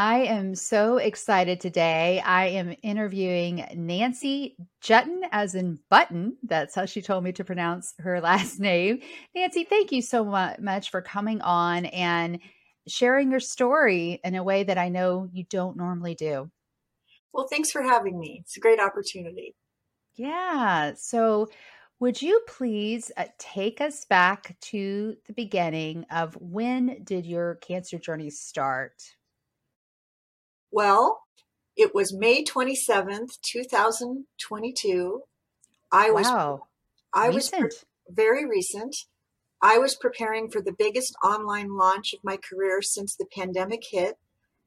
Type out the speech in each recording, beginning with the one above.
I am so excited today. I am interviewing Nancy Juetten, as in Button. That's how she told me to pronounce her last name. Nancy, thank you so much for coming on and sharing your story in a way that I know you don't normally do. Well, thanks for having me. It's a great opportunity. Yeah. So, would you please uh, take us back to the beginning of when did your cancer journey start? Well, it was May 27th, 2022. I was wow. I recent. was pre- very recent. I was preparing for the biggest online launch of my career since the pandemic hit.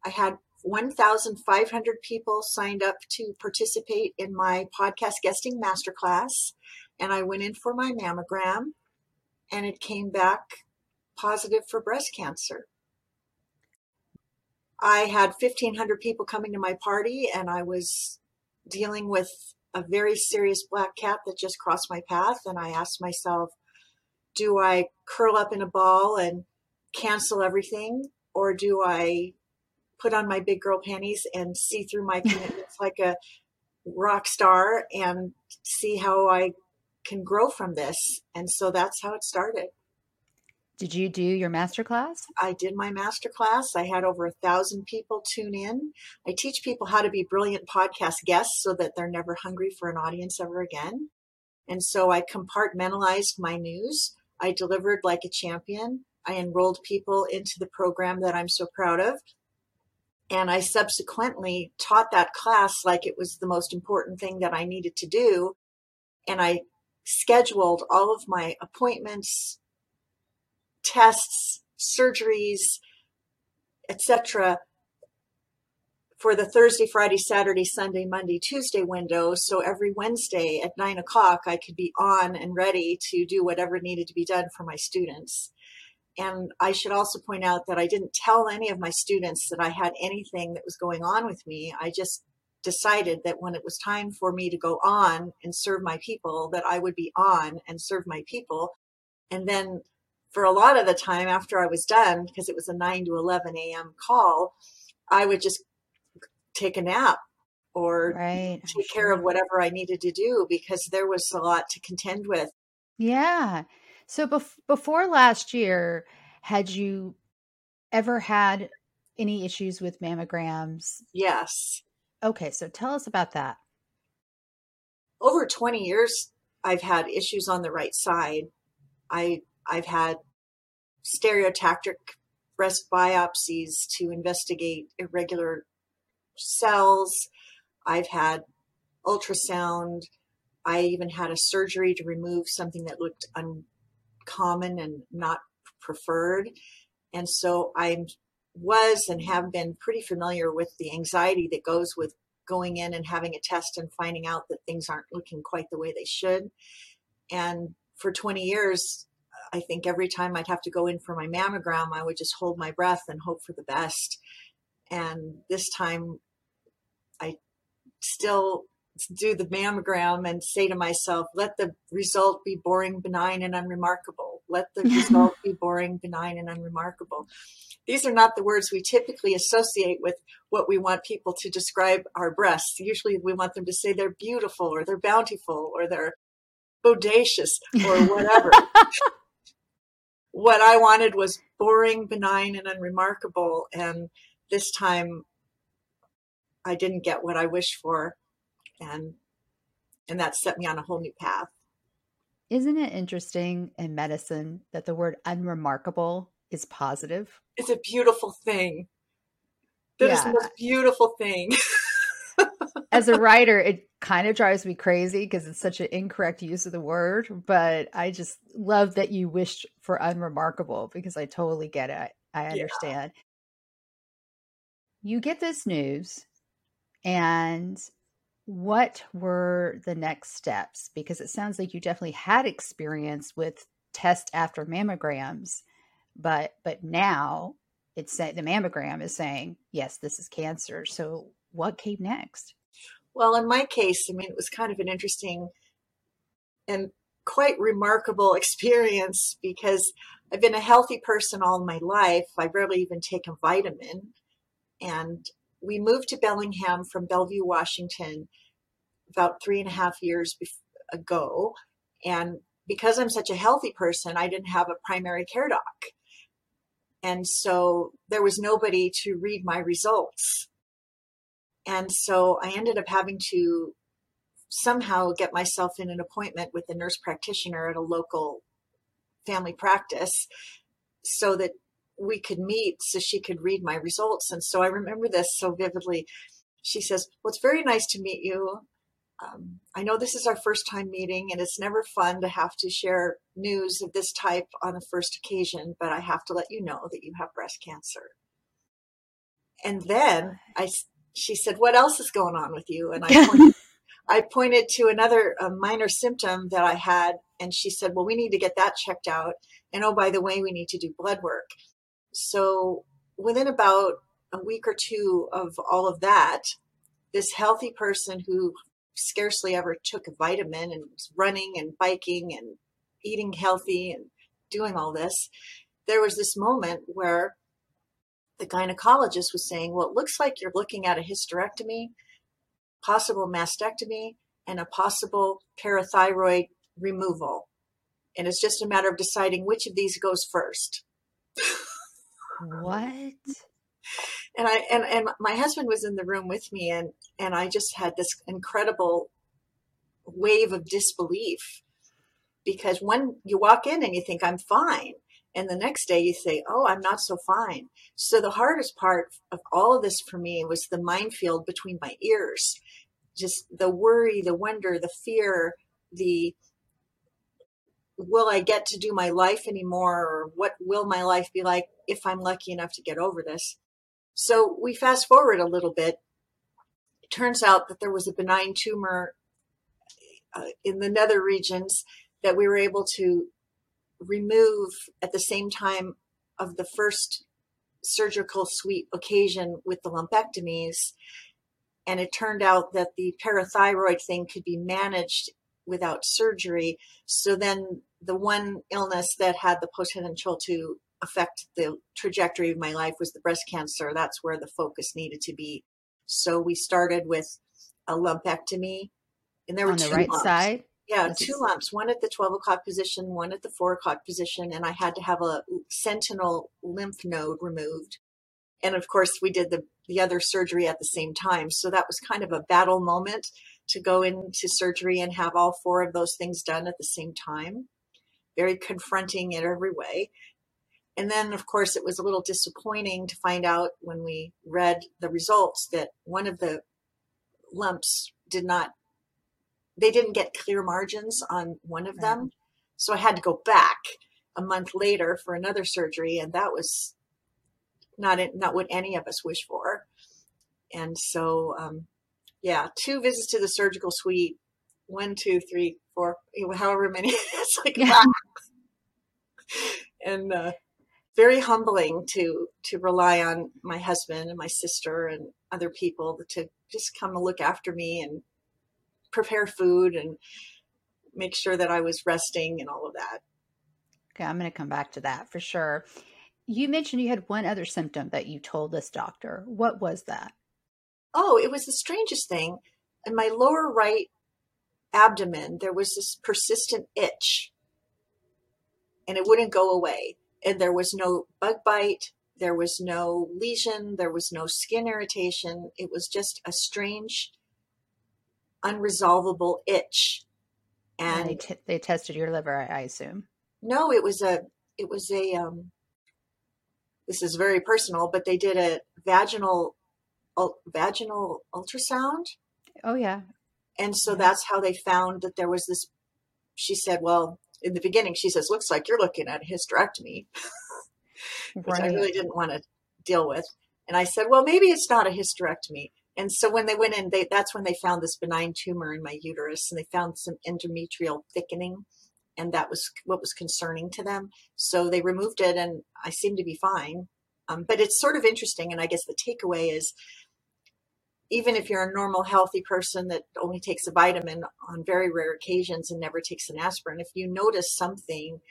I had 1,500 people signed up to participate in my podcast guesting masterclass, and I went in for my mammogram, and it came back positive for breast cancer. I had 1,500 people coming to my party, and I was dealing with a very serious black cat that just crossed my path. And I asked myself, do I curl up in a ball and cancel everything, or do I put on my big girl panties and see through my commitments like a rock star and see how I can grow from this? And so that's how it started. Did you do your master class? I did my master class. I had over a thousand people tune in. I teach people how to be brilliant podcast guests so that they're never hungry for an audience ever again. And so I compartmentalized my news. I delivered like a champion. I enrolled people into the program that I'm so proud of. And I subsequently taught that class like it was the most important thing that I needed to do. And I scheduled all of my appointments, tests, surgeries, etc. for the Thursday, Friday, Saturday, Sunday, Monday, Tuesday window. So every Wednesday at nine o'clock, I could be on and ready to do whatever needed to be done for my students. And I should also point out that I didn't tell any of my students that I had anything that was going on with me. I just decided that when it was time for me to go on and serve my people, that I would be on and serve my people. And then for a lot of the time after I was done, because it was a 9 to 11 a.m. call, I would just take a nap or right. take care of whatever I needed to do because there was a lot to contend with. Yeah. So bef- before last year, had you ever had any issues with mammograms? Yes. Okay, so tell us about that. Over 20 years, I've had issues on the right side. I I've had stereotactic breast biopsies to investigate irregular cells. I've had ultrasound. I even had a surgery to remove something that looked uncommon and not preferred. And so I was and have been pretty familiar with the anxiety that goes with going in and having a test and finding out that things aren't looking quite the way they should. And for 20 years, I think every time I'd have to go in for my mammogram, I would just hold my breath and hope for the best. And this time, I still do the mammogram and say to myself, let the result be boring, benign, and unremarkable. Let the result be boring, benign, and unremarkable. These are not the words we typically associate with what we want people to describe our breasts. Usually we want them to say they're beautiful or they're bountiful or they're bodacious or whatever. what I wanted was boring, benign, and unremarkable. And this time I didn't get what I wished for. And and that set me on a whole new path. Isn't it interesting in medicine that the word unremarkable is positive? It's a beautiful thing. That yeah. is the most beautiful thing. As a writer, it kind of drives me crazy because it's such an incorrect use of the word, but I just love that you wished for unremarkable because I totally get it. I understand. Yeah. You get this news And what were the next steps? Because it sounds like you definitely had experience with test after mammograms, but but now it's the mammogram is saying yes, this is cancer. So what came next? Well, in my case, I mean, it was kind of an interesting and quite remarkable experience because I've been a healthy person all my life. I rarely even take a vitamin. And we moved to Bellingham from Bellevue, Washington, about three and a half years ago. And because I'm such a healthy person, I didn't have a primary care doc. And so there was nobody to read my results. And so I ended up having to somehow get myself in an appointment with a nurse practitioner at a local family practice so that we could meet so she could read my results. And so I remember this so vividly. She says, Well, it's very nice to meet you. Um, I know this is our first time meeting, and it's never fun to have to share news of this type on the first occasion, but I have to let you know that you have breast cancer. And then I, she said, What else is going on with you? And I pointed, I pointed to another minor symptom that I had, and she said, Well, we need to get that checked out. And oh, by the way, we need to do blood work. So within about a week or two of all of that, this healthy person who scarcely ever took a vitamin and was running and biking and eating healthy and doing all this, there was this moment where the gynecologist was saying, Well, it looks like you're looking at a hysterectomy, possible mastectomy, and a possible parathyroid removal. And it's just a matter of deciding which of these goes first. what? And I and, and my husband was in the room with me and and I just had this incredible wave of disbelief because when you walk in and you think I'm fine and the next day you say oh i'm not so fine. So the hardest part of all of this for me was the minefield between my ears. Just the worry the wonder the fear the will i get to do my life anymore or what will my life be like if i'm lucky enough to get over this? So we fast forward a little bit. It turns out that there was a benign tumor uh, in the nether regions that we were able to remove at the same time of the first surgical suite occasion with the lumpectomies. And it turned out that the parathyroid thing could be managed without surgery. So then the one illness that had the potential to affect the trajectory of my life was the breast cancer. That's where the focus needed to be. So we started with a lumpectomy, and there were on the two right lumps. side. Yeah, This two lumps, one at the 12 o'clock position, one at the 4 o'clock position, and I had to have a sentinel lymph node removed. And of course, we did the, the other surgery at the same time. So that was kind of a battle moment to go into surgery and have all four of those things done at the same time. Very confronting in every way. And then, of course, it was a little disappointing to find out when we read the results that one of the lumps did not they didn't get clear margins on one of them. So I had to go back a month later for another surgery, and that was not not what any of us wish for. And so, um, yeah, two visits to the surgical suite, one, two, three, four, however many. it's like Yeah. and uh, very humbling to to rely on my husband and my sister and other people to just come and look after me and prepare food and make sure that I was resting and all of that. Okay, I'm going to come back to that for sure. You mentioned you had one other symptom that you told this doctor. What was that? Oh, it was the strangest thing. In my lower right abdomen, there was this persistent itch and it wouldn't go away. And there was no bug bite, there was no lesion, there was no skin irritation. It was just a strange, unresolvable itch. And And they, t- they tested your liver, I, I assume. no, it was a, it was a, um, this is very personal, but they did a vaginal, ul- vaginal ultrasound Oh, yeah. And so Yeah. that's how they found that there was this. She said, well, in the beginning, she says, looks like you're looking at a hysterectomy, which I really didn't want to deal with. And I said, well, maybe it's not a hysterectomy. And so when they went in, they, that's when they found this benign tumor in my uterus and they found some endometrial thickening. And that was what was concerning to them. So they removed it and I seem to be fine. Um, but it's sort of interesting. And I guess the takeaway is even if you're a normal, healthy person that only takes a vitamin on very rare occasions and never takes an aspirin, if you notice something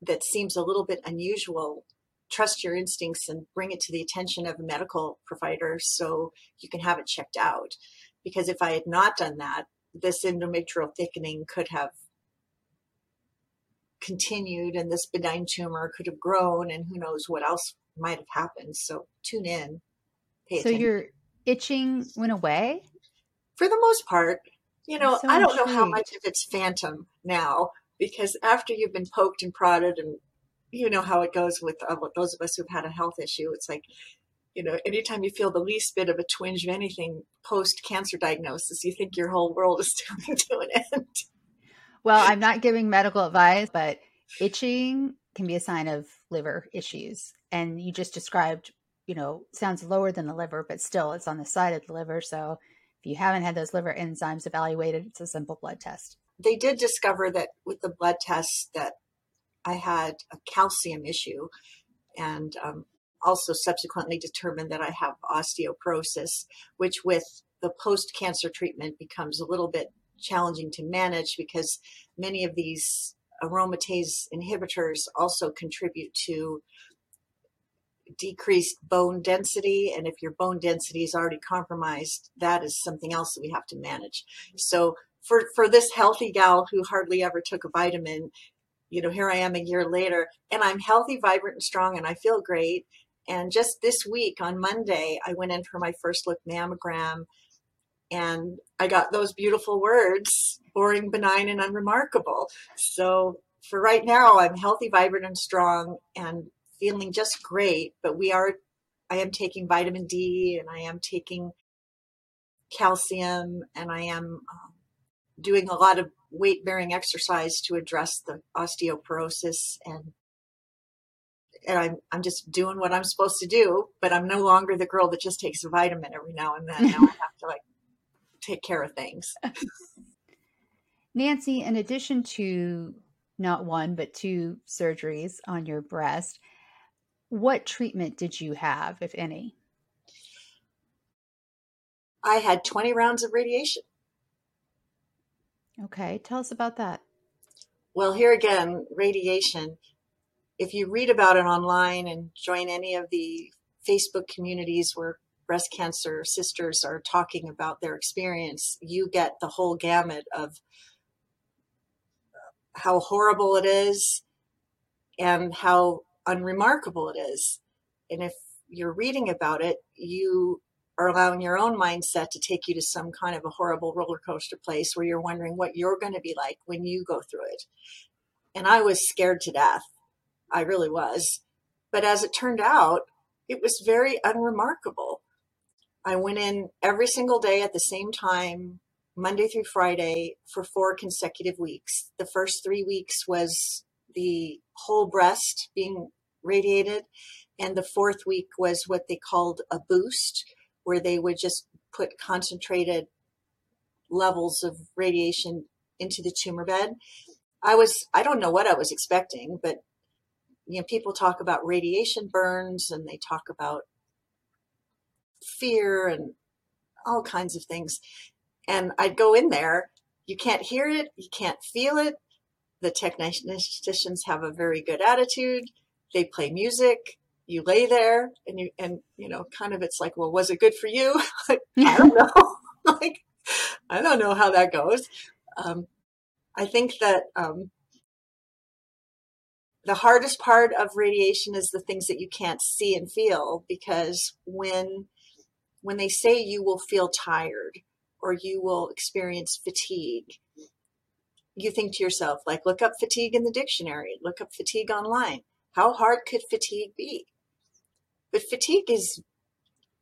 that seems a little bit unusual, trust your instincts and bring it to the attention of a medical provider so you can have it checked out. Because if I had not done that, this endometrial thickening could have continued and this benign tumor could have grown and who knows what else might have happened. So tune in. so attention. your itching went away? For the most part. You know, so I don't intrigued. know how much of it's phantom now because after you've been poked and prodded and you know how it goes with uh, those of us who've had a health issue. It's like, you know, anytime you feel the least bit of a twinge of anything post cancer diagnosis, you think your whole world is coming to an end. Well, I'm not giving medical advice, but itching can be a sign of liver issues. And you just described, you know, sounds lower than the liver, but still it's on the side of the liver. So if you haven't had those liver enzymes evaluated, it's a simple blood test. They did discover that with the blood tests that I had a calcium issue and um, also subsequently determined that I have osteoporosis, which with the post cancer treatment becomes a little bit challenging to manage because many of these aromatase inhibitors also contribute to decreased bone density. And if your bone density is already compromised that is something else that we have to manage. So for for this healthy gal who hardly ever took a vitamin you know, here I am a year later and I'm healthy, vibrant, and strong, and I feel great. And just this week on Monday, I went in for my first look mammogram and I got those beautiful words boring, benign, and unremarkable. So for right now, I'm healthy, vibrant, and strong and feeling just great. But we are, I am taking vitamin D and I am taking calcium and I am um, doing a lot of weight bearing exercise to address the osteoporosis and and I'm I'm just doing what I'm supposed to do, but I'm no longer the girl that just takes a vitamin every now and then. Now I have to like take care of things. Nancy, in addition to not one but two surgeries on your breast, what treatment did you have, if any? I had 20 rounds of radiation. Okay, tell us about that. Well, here again, radiation. If you read about it online and join any of the Facebook communities where breast cancer sisters are talking about their experience, you get the whole gamut of how horrible it is and how unremarkable it is. And if you're reading about it, you are allowing your own mindset to take you to some kind of a horrible roller coaster place where you're wondering what you're going to be like when you go through it. And I was scared to death. I really was. But as it turned out, it was very unremarkable. I went in every single day at the same time, Monday through Friday, for four consecutive weeks. The first three weeks was the whole breast being radiated. And the fourth week was what they called a boost, where they would just put concentrated levels of radiation into the tumor bed. I was, I don't know what I was expecting, but you know, people talk about radiation burns and they talk about fear and all kinds of things. And I'd go in there, you can't hear it, you can't feel it. The technicians have a very good attitude. They play music you lay there and you and you know kind of it's like well was it good for you? I don't know. Like i don't know how that goes. Um, i think that um, the hardest part of radiation is the things that you can't see and feel because when when they say you will feel tired or you will experience fatigue you think to yourself like look up fatigue in the dictionary look up fatigue online. How hard could fatigue be but fatigue is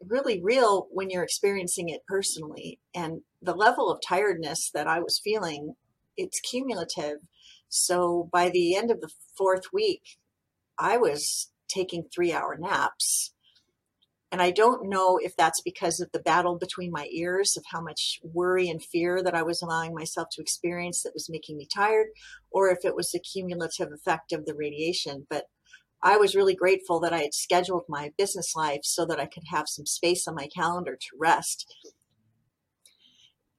really real when you're experiencing it personally. And the level of tiredness that I was feeling, it's cumulative. So by the end of the fourth week, I was taking three hour naps. And I don't know if that's because of the battle between my ears, of how much worry and fear that I was allowing myself to experience that was making me tired, or if it was the cumulative effect of the radiation. But I was really grateful that I had scheduled my business life so that I could have some space on my calendar to rest.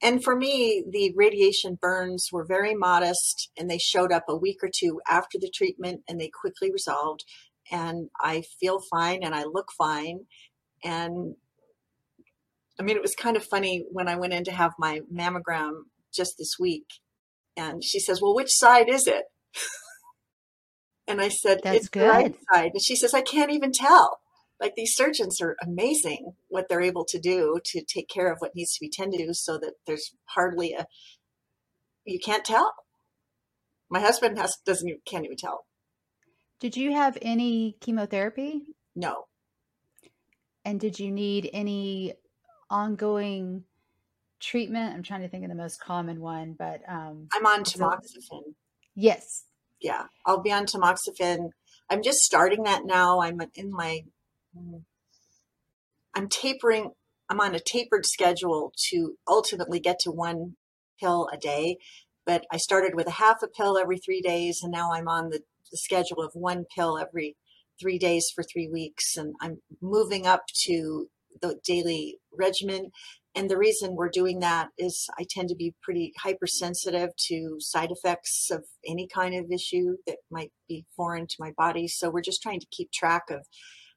And for me, the radiation burns were very modest and they showed up a week or two after the treatment and they quickly resolved. And I feel fine and I look fine. And I mean, it was kind of funny when I went in to have my mammogram just this week. And she says, Well, which side is it? and I said, That's It's good. the right side. And she says, I can't even tell. Like these surgeons are amazing what they're able to do to take care of what needs to be tended to so that there's hardly a, you can't tell. My husband has, doesn't, even- can't even tell. Did you have any chemotherapy? No. And did you need any ongoing treatment? I'm trying to think of the most common one, but um, I'm on tamoxifen. yes. Yeah, I'll be on tamoxifen. I'm just starting that now. I'm in my, I'm tapering. I'm on a tapered schedule to ultimately get to one pill a day. But I started with a half a pill every three days, and now I'm on the, the schedule of one pill every three days for three weeks. And I'm moving up to the daily regimen. And the reason we're doing that is I tend to be pretty hypersensitive to side effects of any kind of issue that might be foreign to my body. So we're just trying to keep track of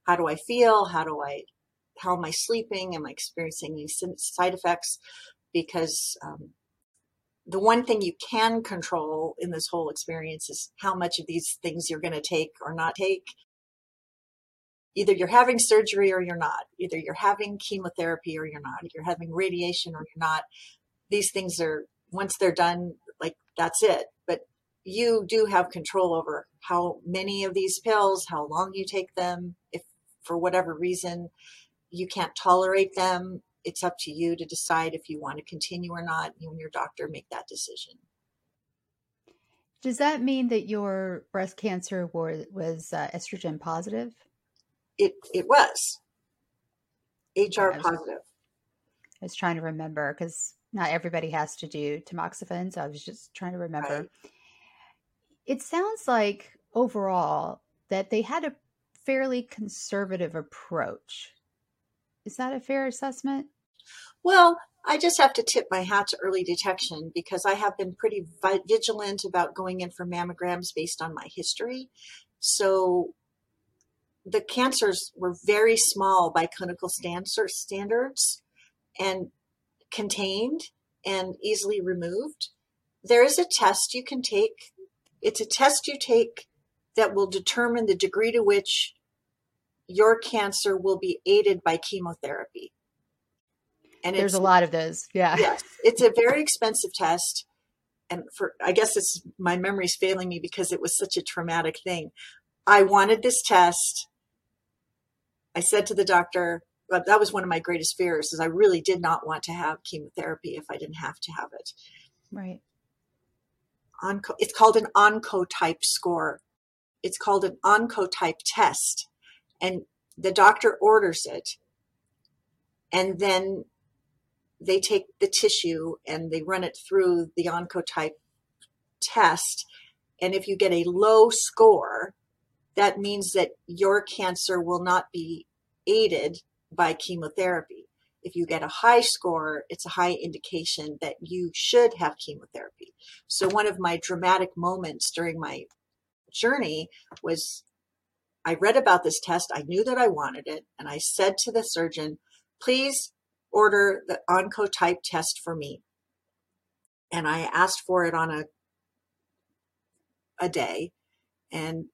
how do I feel? How do I, how am I sleeping? Am I experiencing any side effects? Because um, the one thing you can control in this whole experience is how much of these things you're going to take or not take either you're having surgery or you're not. Either you're having chemotherapy or you're not. You're having radiation or you're not. These things are, once they're done, like that's it. But you do have control over how many of these pills, how long you take them. If for whatever reason you can't tolerate them, it's up to you to decide if you want to continue or not. You and your doctor make that decision. Does that mean that your breast cancer was, was uh, estrogen positive? It it was HR positive. I was trying to remember because not everybody has to do tamoxifen, so I was just trying to remember. Right. It sounds like overall that they had a fairly conservative approach. Is that a fair assessment? Well, I just have to tip my hat to early detection because I have been pretty vigilant about going in for mammograms based on my history. So the cancers were very small by clinical stand- standards and contained and easily removed. There is a test you can take. It's a test you take that will determine the degree to which your cancer will be aided by chemotherapy. And There's a lot of those. Yeah. yes, it's a very expensive test. And for, I guess it's my memory's failing me because it was such a traumatic thing. I wanted this test. I said to the doctor, but that was one of my greatest fears is I really did not want to have chemotherapy if I didn't have to have it. Right. Onco, it's called an oncotype score. It's called an oncotype test. And the doctor orders it. And then they take the tissue and they run it through the oncotype test. And if you get a low score, that means that your cancer will not be aided by chemotherapy. If you get a high score, it's a high indication that you should have chemotherapy. So, one of my dramatic moments during my journey was I read about this test. I knew that I wanted it. And I said to the surgeon, please order the oncotype test for me. And I asked for it on a, a day. And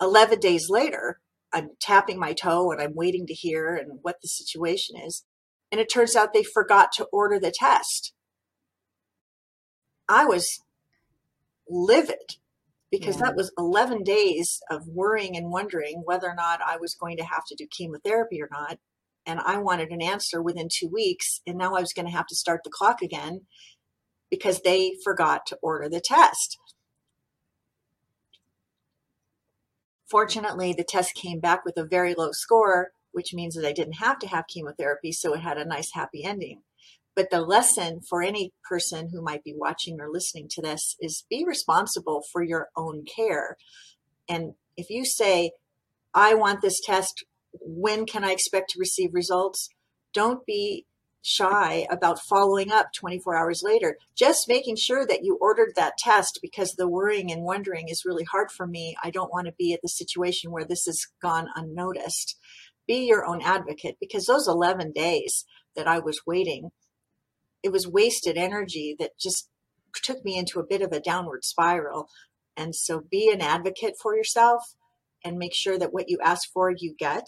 11 days later, I'm tapping my toe and I'm waiting to hear and what the situation is. And it turns out they forgot to order the test. I was livid because Yeah. that was 11 days of worrying and wondering whether or not I was going to have to do chemotherapy or not. And I wanted an answer within two weeks. And now I was going to have to start the clock again because they forgot to order the test. Fortunately, the test came back with a very low score, which means that I didn't have to have chemotherapy. So it had a nice, happy ending. But the lesson for any person who might be watching or listening to this is be responsible for your own care. And if you say, I want this test, when can I expect to receive results? Don't be shy about following up 24 hours later. Just making sure that you ordered that test because the worrying and wondering is really hard for me. I don't want to be at the situation where this has gone unnoticed. Be your own advocate because those 11 days that I was waiting it was wasted energy that just took me into a bit of a downward spiral. And so be an advocate for yourself and make sure that what you ask for, you get.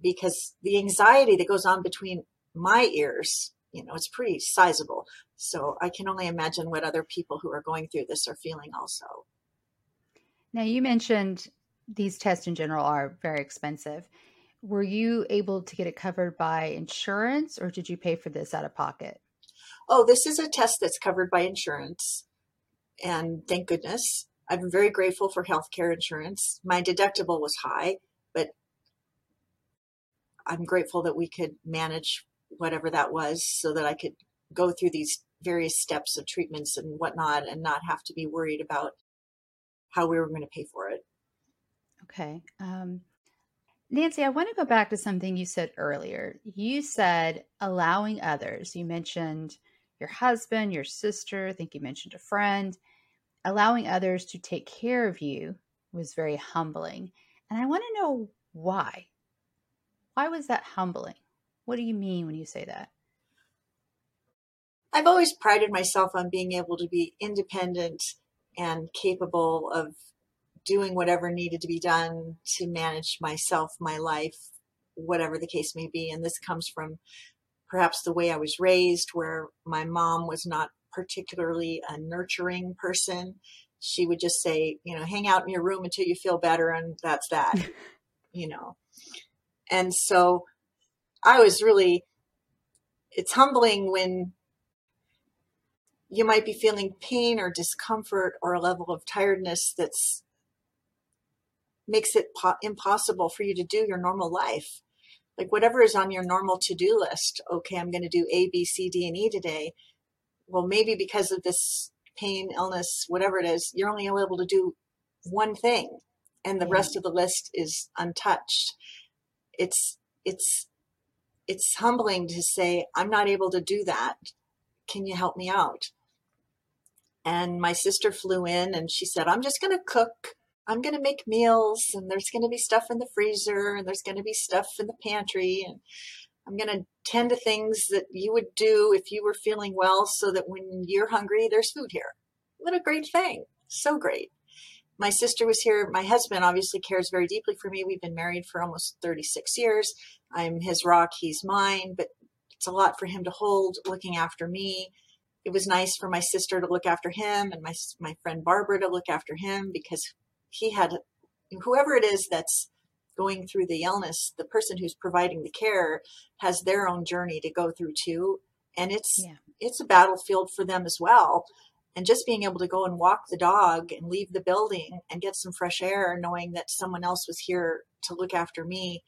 Because the anxiety that goes on between my ears, you know, it's pretty sizable. So I can only imagine what other people who are going through this are feeling also. Now, you mentioned these tests in general are very expensive were you able to get it covered by insurance or did you pay for this out of pocket? Oh, this is a test that's covered by insurance. And thank goodness. I'm very grateful for healthcare insurance. My deductible was high, but I'm grateful that we could manage whatever that was so that I could go through these various steps of treatments and whatnot and not have to be worried about how we were going to pay for it. Okay. Um, Nancy, I want to go back to something you said earlier. You said allowing others. You mentioned your husband, your sister, I think you mentioned a friend. Allowing others to take care of you was very humbling. And I want to know why. Why was that humbling? What do you mean when you say that? I've always prided myself on being able to be independent and capable of doing whatever needed to be done to manage myself, my life, whatever the case may be. And this comes from perhaps the way I was raised, where my mom was not particularly a nurturing person. She would just say, you know, hang out in your room until you feel better, and that's that, you know. And so I was really, it's humbling when you might be feeling pain or discomfort or a level of tiredness that's makes it po- impossible for you to do your normal life. Like whatever is on your normal to do list. Okay, I'm going to do A, B, C, D, and E today. Well, maybe because of this pain, illness, whatever it is, you're only able to do one thing, and the rest of the list is untouched. It's it's it's humbling to say I'm not able to do that. Can you help me out? And my sister flew in and she said, I'm just going to cook I'm going to make meals and there's going to be stuff in the freezer and there's going to be stuff in the pantry and I'm going to tend to things that you would do if you were feeling well so that when you're hungry, there's food here. What a great thing. So great. My sister was here. My husband obviously cares very deeply for me. We've been married for almost 36 years. I'm his rock, he's mine, but it's a lot for him to hold looking after me. It was nice for my sister to look after him and my my friend Barbara to look after him because he had whoever it is that's going through the illness, the person who's providing the care has their own journey to go through too. And it's yeah. it's a battlefield for them as well. And just being able to go and walk the dog and leave the building and get some fresh air, knowing that someone else was here to look after me,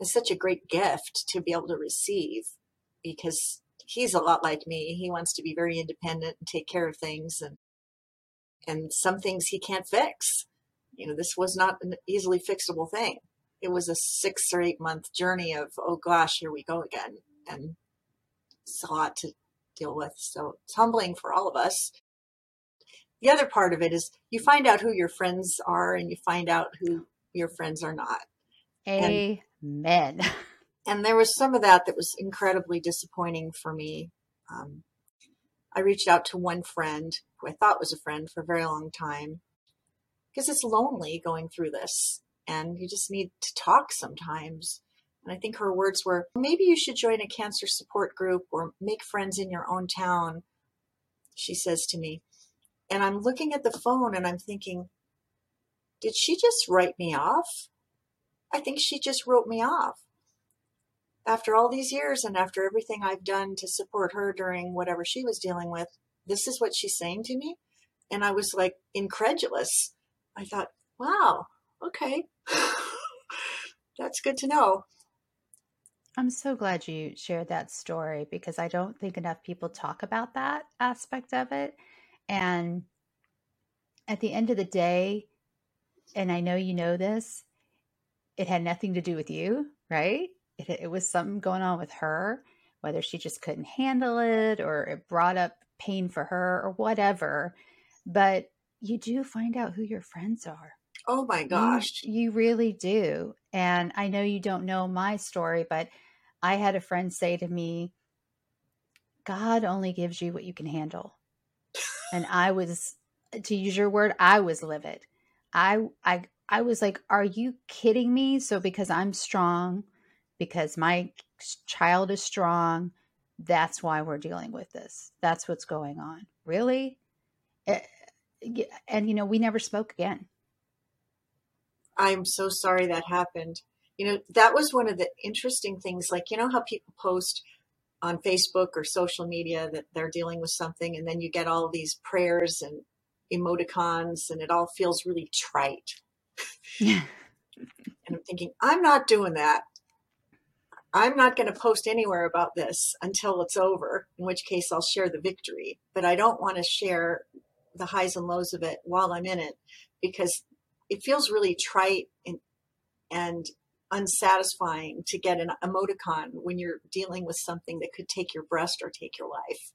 is such a great gift to be able to receive because he's a lot like me. He wants to be very independent and take care of things and and some things he can't fix you know, this was not an easily fixable thing. It was a six or eight month journey of, oh gosh, here we go again. And it's a lot to deal with. So it's humbling for all of us. The other part of it is you find out who your friends are and you find out who your friends are not. Amen. And, and there was some of that that was incredibly disappointing for me. Um, I reached out to one friend who I thought was a friend for a very long time because it's lonely going through this and you just need to talk sometimes. And I think her words were maybe you should join a cancer support group or make friends in your own town, she says to me. And I'm looking at the phone and I'm thinking, did she just write me off? I think she just wrote me off. After all these years and after everything I've done to support her during whatever she was dealing with, this is what she's saying to me. And I was like incredulous. I thought, wow, okay. that's good to know. I'm so glad you shared that story because I don't think enough people talk about that aspect of it. And at the end of the day, and I know you know this, it had nothing to do with you, right? It, it was something going on with her, whether she just couldn't handle it or it brought up pain for her or whatever. But you do find out who your friends are. Oh my gosh. You, you really do. And I know you don't know my story, but I had a friend say to me, God only gives you what you can handle. And I was, to use your word, I was livid. I, I, I was like, are you kidding me? So because I'm strong, because my child is strong, that's why we're dealing with this. That's what's going on. Really? Eh, and, you know, we never spoke again. I'm so sorry that happened. You know, that was one of the interesting things. Like, you know how people post on Facebook or social media that they're dealing with something, and then you get all these prayers and emoticons, and it all feels really trite. Yeah. and I'm thinking, I'm not doing that. I'm not going to post anywhere about this until it's over, in which case I'll share the victory. But I don't want to share the highs and lows of it while I'm in it because it feels really trite and, and unsatisfying to get an emoticon when you're dealing with something that could take your breast or take your life.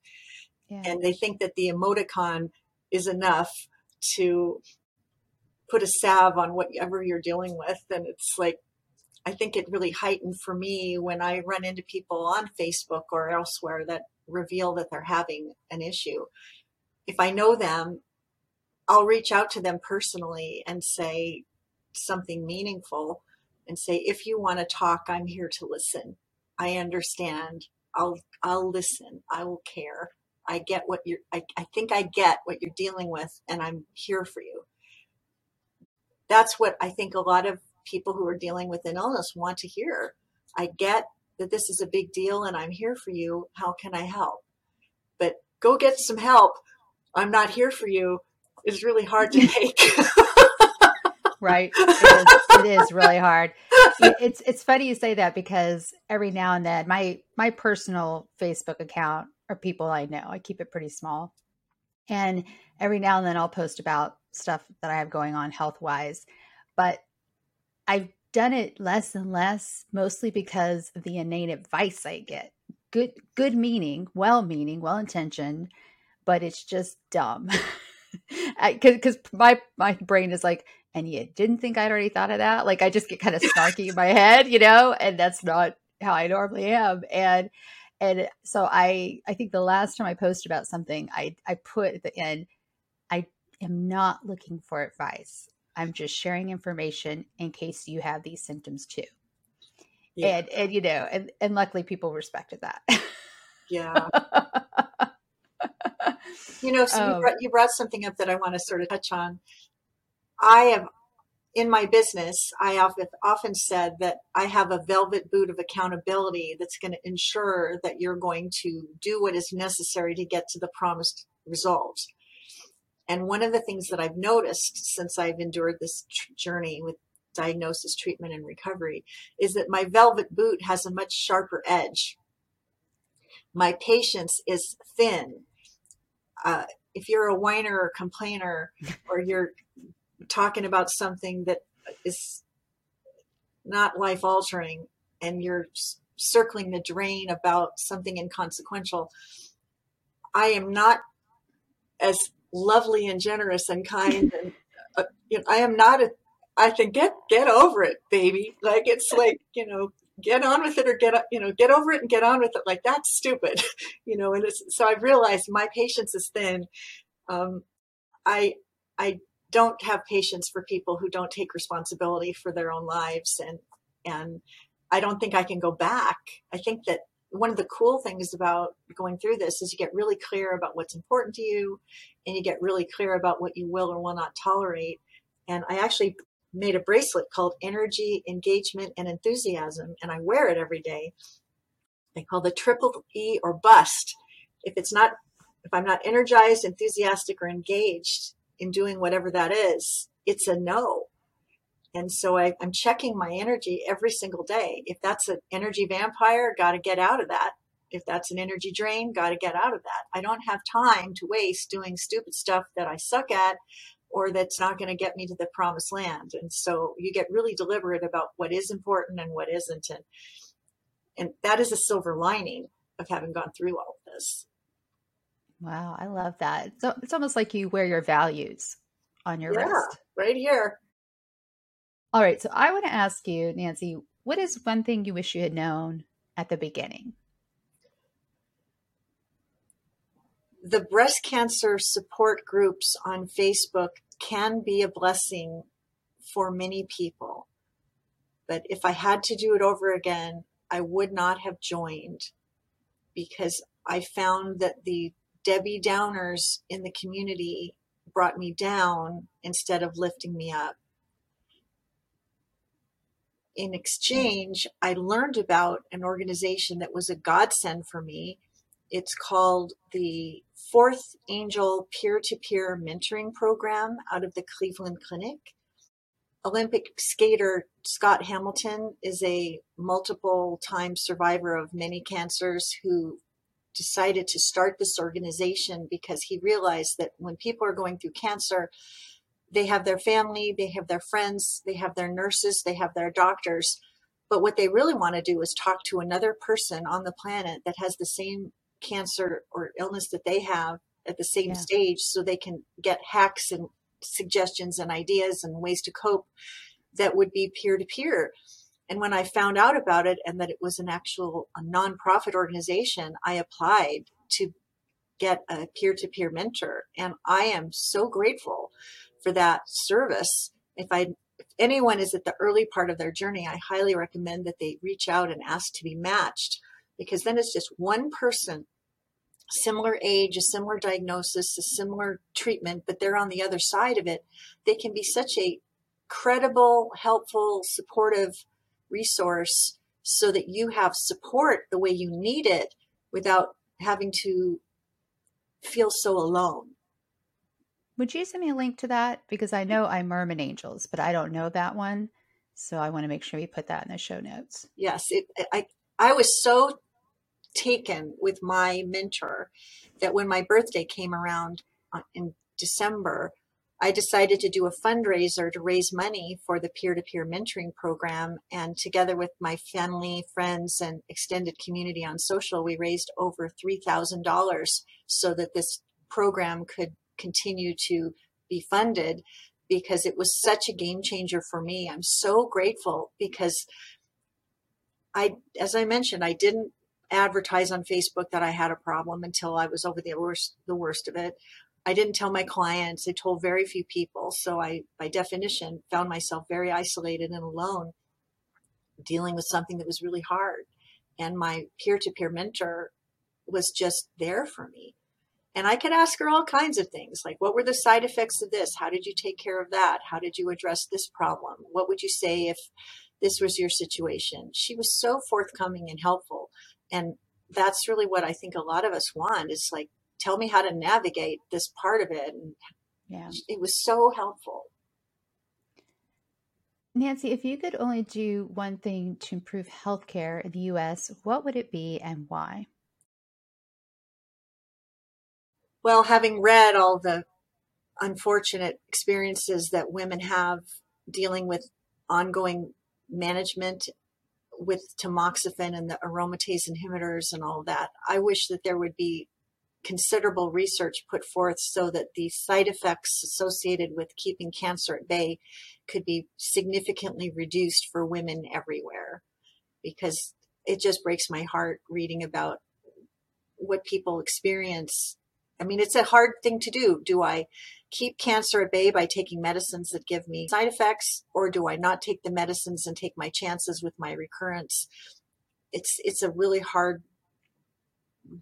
Yeah. And they think that the emoticon is enough to put a salve on whatever you're dealing with. And it's like, I think it really heightened for me when I run into people on Facebook or elsewhere that reveal that they're having an issue. If I know them, I'll reach out to them personally and say something meaningful and say, if you want to talk, I'm here to listen. I understand. I'll I'll listen. I will care. I get what you're I, I think I get what you're dealing with and I'm here for you. That's what I think a lot of people who are dealing with an illness want to hear. I get that this is a big deal and I'm here for you. How can I help? But go get some help. I'm not here for you is really hard to take. right. It is, it is, really hard. It's it's funny you say that because every now and then my my personal Facebook account are people I know. I keep it pretty small. And every now and then I'll post about stuff that I have going on health wise. But I've done it less and less, mostly because of the innate advice I get. Good, good meaning, well meaning, well intentioned, but it's just dumb. Because my my brain is like, and you didn't think I'd already thought of that. Like I just get kind of snarky in my head, you know, and that's not how I normally am. And and so I I think the last time I posted about something, I I put at the end, I am not looking for advice. I'm just sharing information in case you have these symptoms too. Yeah. And and you know, and, and luckily people respected that. Yeah. you know, so um, you, brought, you brought something up that I want to sort of touch on. I have in my business, I often, often said that I have a velvet boot of accountability that's going to ensure that you're going to do what is necessary to get to the promised results. And one of the things that I've noticed since I've endured this tr- journey with diagnosis, treatment, and recovery is that my velvet boot has a much sharper edge. My patience is thin. Uh, if you're a whiner or complainer, or you're talking about something that is not life altering and you're circling the drain about something inconsequential, I am not as lovely and generous and kind and uh, you know, I am not a I think get get over it, baby. Like it's like you know, get on with it or get you know, get over it and get on with it. Like that's stupid, you know. And it's, so I've realized my patience is thin. Um, I I don't have patience for people who don't take responsibility for their own lives and and I don't think I can go back. I think that one of the cool things about going through this is you get really clear about what's important to you and you get really clear about what you will or will not tolerate. And I actually made a bracelet called Energy, Engagement, and Enthusiasm, and I wear it every day. I call the triple E or bust. If it's not, if I'm not energized, enthusiastic, or engaged, in doing whatever that is, it's a no. And so I, I'm checking my energy every single day. If that's an energy vampire, got to get out of that. If that's an energy drain, got to get out of that. I don't have time to waste doing stupid stuff that I suck at or that's not going to get me to the promised land. And so you get really deliberate about what is important and what isn't. And, and that is a silver lining of having gone through all of this. Wow, I love that. So it's almost like you wear your values on your yeah, wrist. Right here. All right. So I want to ask you, Nancy, what is one thing you wish you had known at the beginning? The breast cancer support groups on Facebook can be a blessing for many people. But if I had to do it over again, I would not have joined because I found that the Debbie Downers in the community brought me down instead of lifting me up. In exchange, I learned about an organization that was a godsend for me. It's called the Fourth Angel Peer to Peer Mentoring Program out of the Cleveland Clinic. Olympic skater Scott Hamilton is a multiple time survivor of many cancers who decided to start this organization because he realized that when people are going through cancer, they have their family, they have their friends, they have their nurses, they have their doctors. But what they really want to do is talk to another person on the planet that has the same cancer or illness that they have at the same yeah. stage so they can get hacks and suggestions and ideas and ways to cope that would be peer to peer. And when I found out about it and that it was an actual a nonprofit organization, I applied to get a peer to peer mentor. And I am so grateful for that service. If I if anyone is at the early part of their journey, I highly recommend that they reach out and ask to be matched because then it's just one person, similar age, a similar diagnosis, a similar treatment, but they're on the other side of it. They can be such a credible, helpful, supportive resource so that you have support the way you need it without having to feel so alone. Would you send me a link to that? Because I know Imerman Angels, but I don't know that one. So I want to make sure we put that in the show notes. Yes, it, I I was so taken with my mentor that when my birthday came around uh, in December, I decided to do a fundraiser to raise money for the peer to peer mentoring program. And together with my family, friends, and extended community on social, we raised over $3,000 so that this program could continue to be funded because it was such a game changer for me. I'm so grateful because I, as I mentioned, I didn't advertise on Facebook that I had a problem until I was over the worst, the worst of it. I didn't tell my clients. I told very few people. So I, by definition, found myself very isolated and alone dealing with something that was really hard. And my peer to peer mentor was just there for me. And I could ask her all kinds of things like, what were the side effects of this? How did you take care of that? How did you address this problem? What would you say if this was your situation? She was so forthcoming and helpful. And that's really what I think a lot of us want is like tell me how to navigate this part of it. And yeah. it was so helpful. Nancy, if you could only do one thing to improve healthcare in the US, what would it be and why? Well, having read all the unfortunate experiences that women have dealing with ongoing management with tamoxifen and the aromatase inhibitors and all that, I wish that there would be considerable research put forth so that the side effects associated with keeping cancer at bay could be significantly reduced for women everywhere. Because it just breaks my heart reading about what people experience. I mean, it's a hard thing to do. Do I keep cancer at bay by taking medicines that give me side effects, or do I not take the medicines and take my chances with my recurrence? It's it's a really hard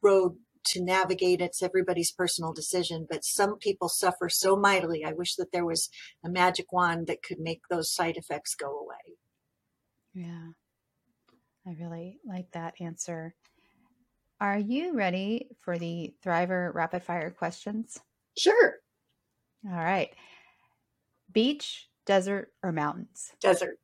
road to navigate. It's everybody's personal decision, but some people suffer so mightily. I wish that there was a magic wand that could make those side effects go away. Yeah, I really like that answer. Are you ready for the Thriver rapid fire questions? Sure. All right. Beach, desert, or mountains? Desert.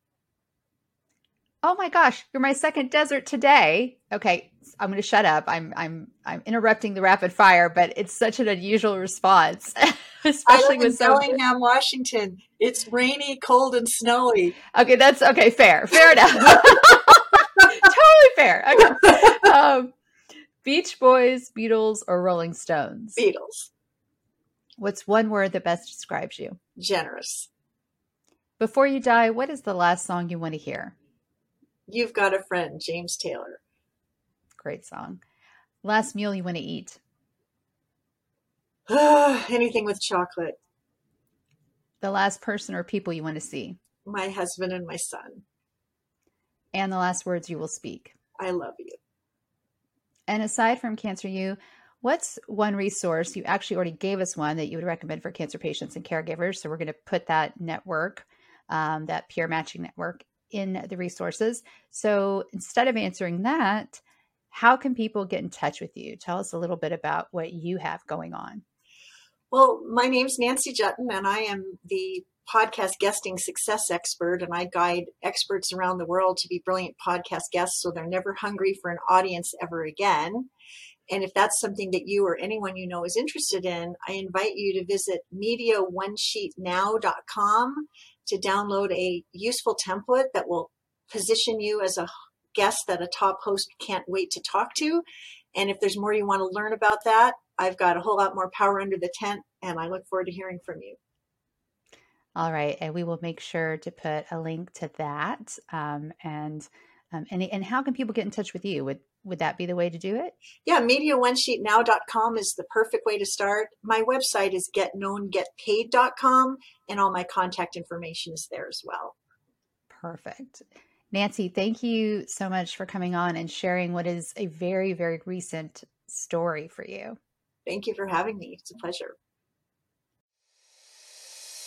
Oh my gosh, you're my second desert today. Okay, I'm going to shut up. I'm I'm I'm interrupting the rapid fire, but it's such an unusual response, especially with Bellingham, Washington. It's rainy, cold, and snowy. Okay, that's okay. Fair, fair enough. totally fair. Okay. Um, Beach Boys, Beatles, or Rolling Stones? Beatles. What's one word that best describes you? Generous. Before you die, what is the last song you want to hear? You've Got a Friend, James Taylor. Great song. Last meal you want to eat? Anything with chocolate. The last person or people you want to see? My husband and my son. And the last words you will speak? I love you. And aside from Cancer U, what's one resource? You actually already gave us one that you would recommend for cancer patients and caregivers. So we're going to put that network, um, that peer matching network, in the resources. So instead of answering that, how can people get in touch with you? Tell us a little bit about what you have going on. Well, my name's Nancy Juetten, and I am the podcast guesting success expert, and I guide experts around the world to be brilliant podcast guests so they're never hungry for an audience ever again. And if that's something that you or anyone you know is interested in, I invite you to visit mediaonesheetnow.com to download a useful template that will position you as a guest that a top host can't wait to talk to. And if there's more you want to learn about that, I've got a whole lot more power under the tent, and I look forward to hearing from you. All right, and we will make sure to put a link to that. Um, and um, and and how can people get in touch with you? Would would that be the way to do it? Yeah, mediaonesheetnow.com is the perfect way to start. My website is getknowngetpaid.com, and all my contact information is there as well. Perfect. Nancy, thank you so much for coming on and sharing what is a very, very recent story for you. Thank you for having me. It's a pleasure.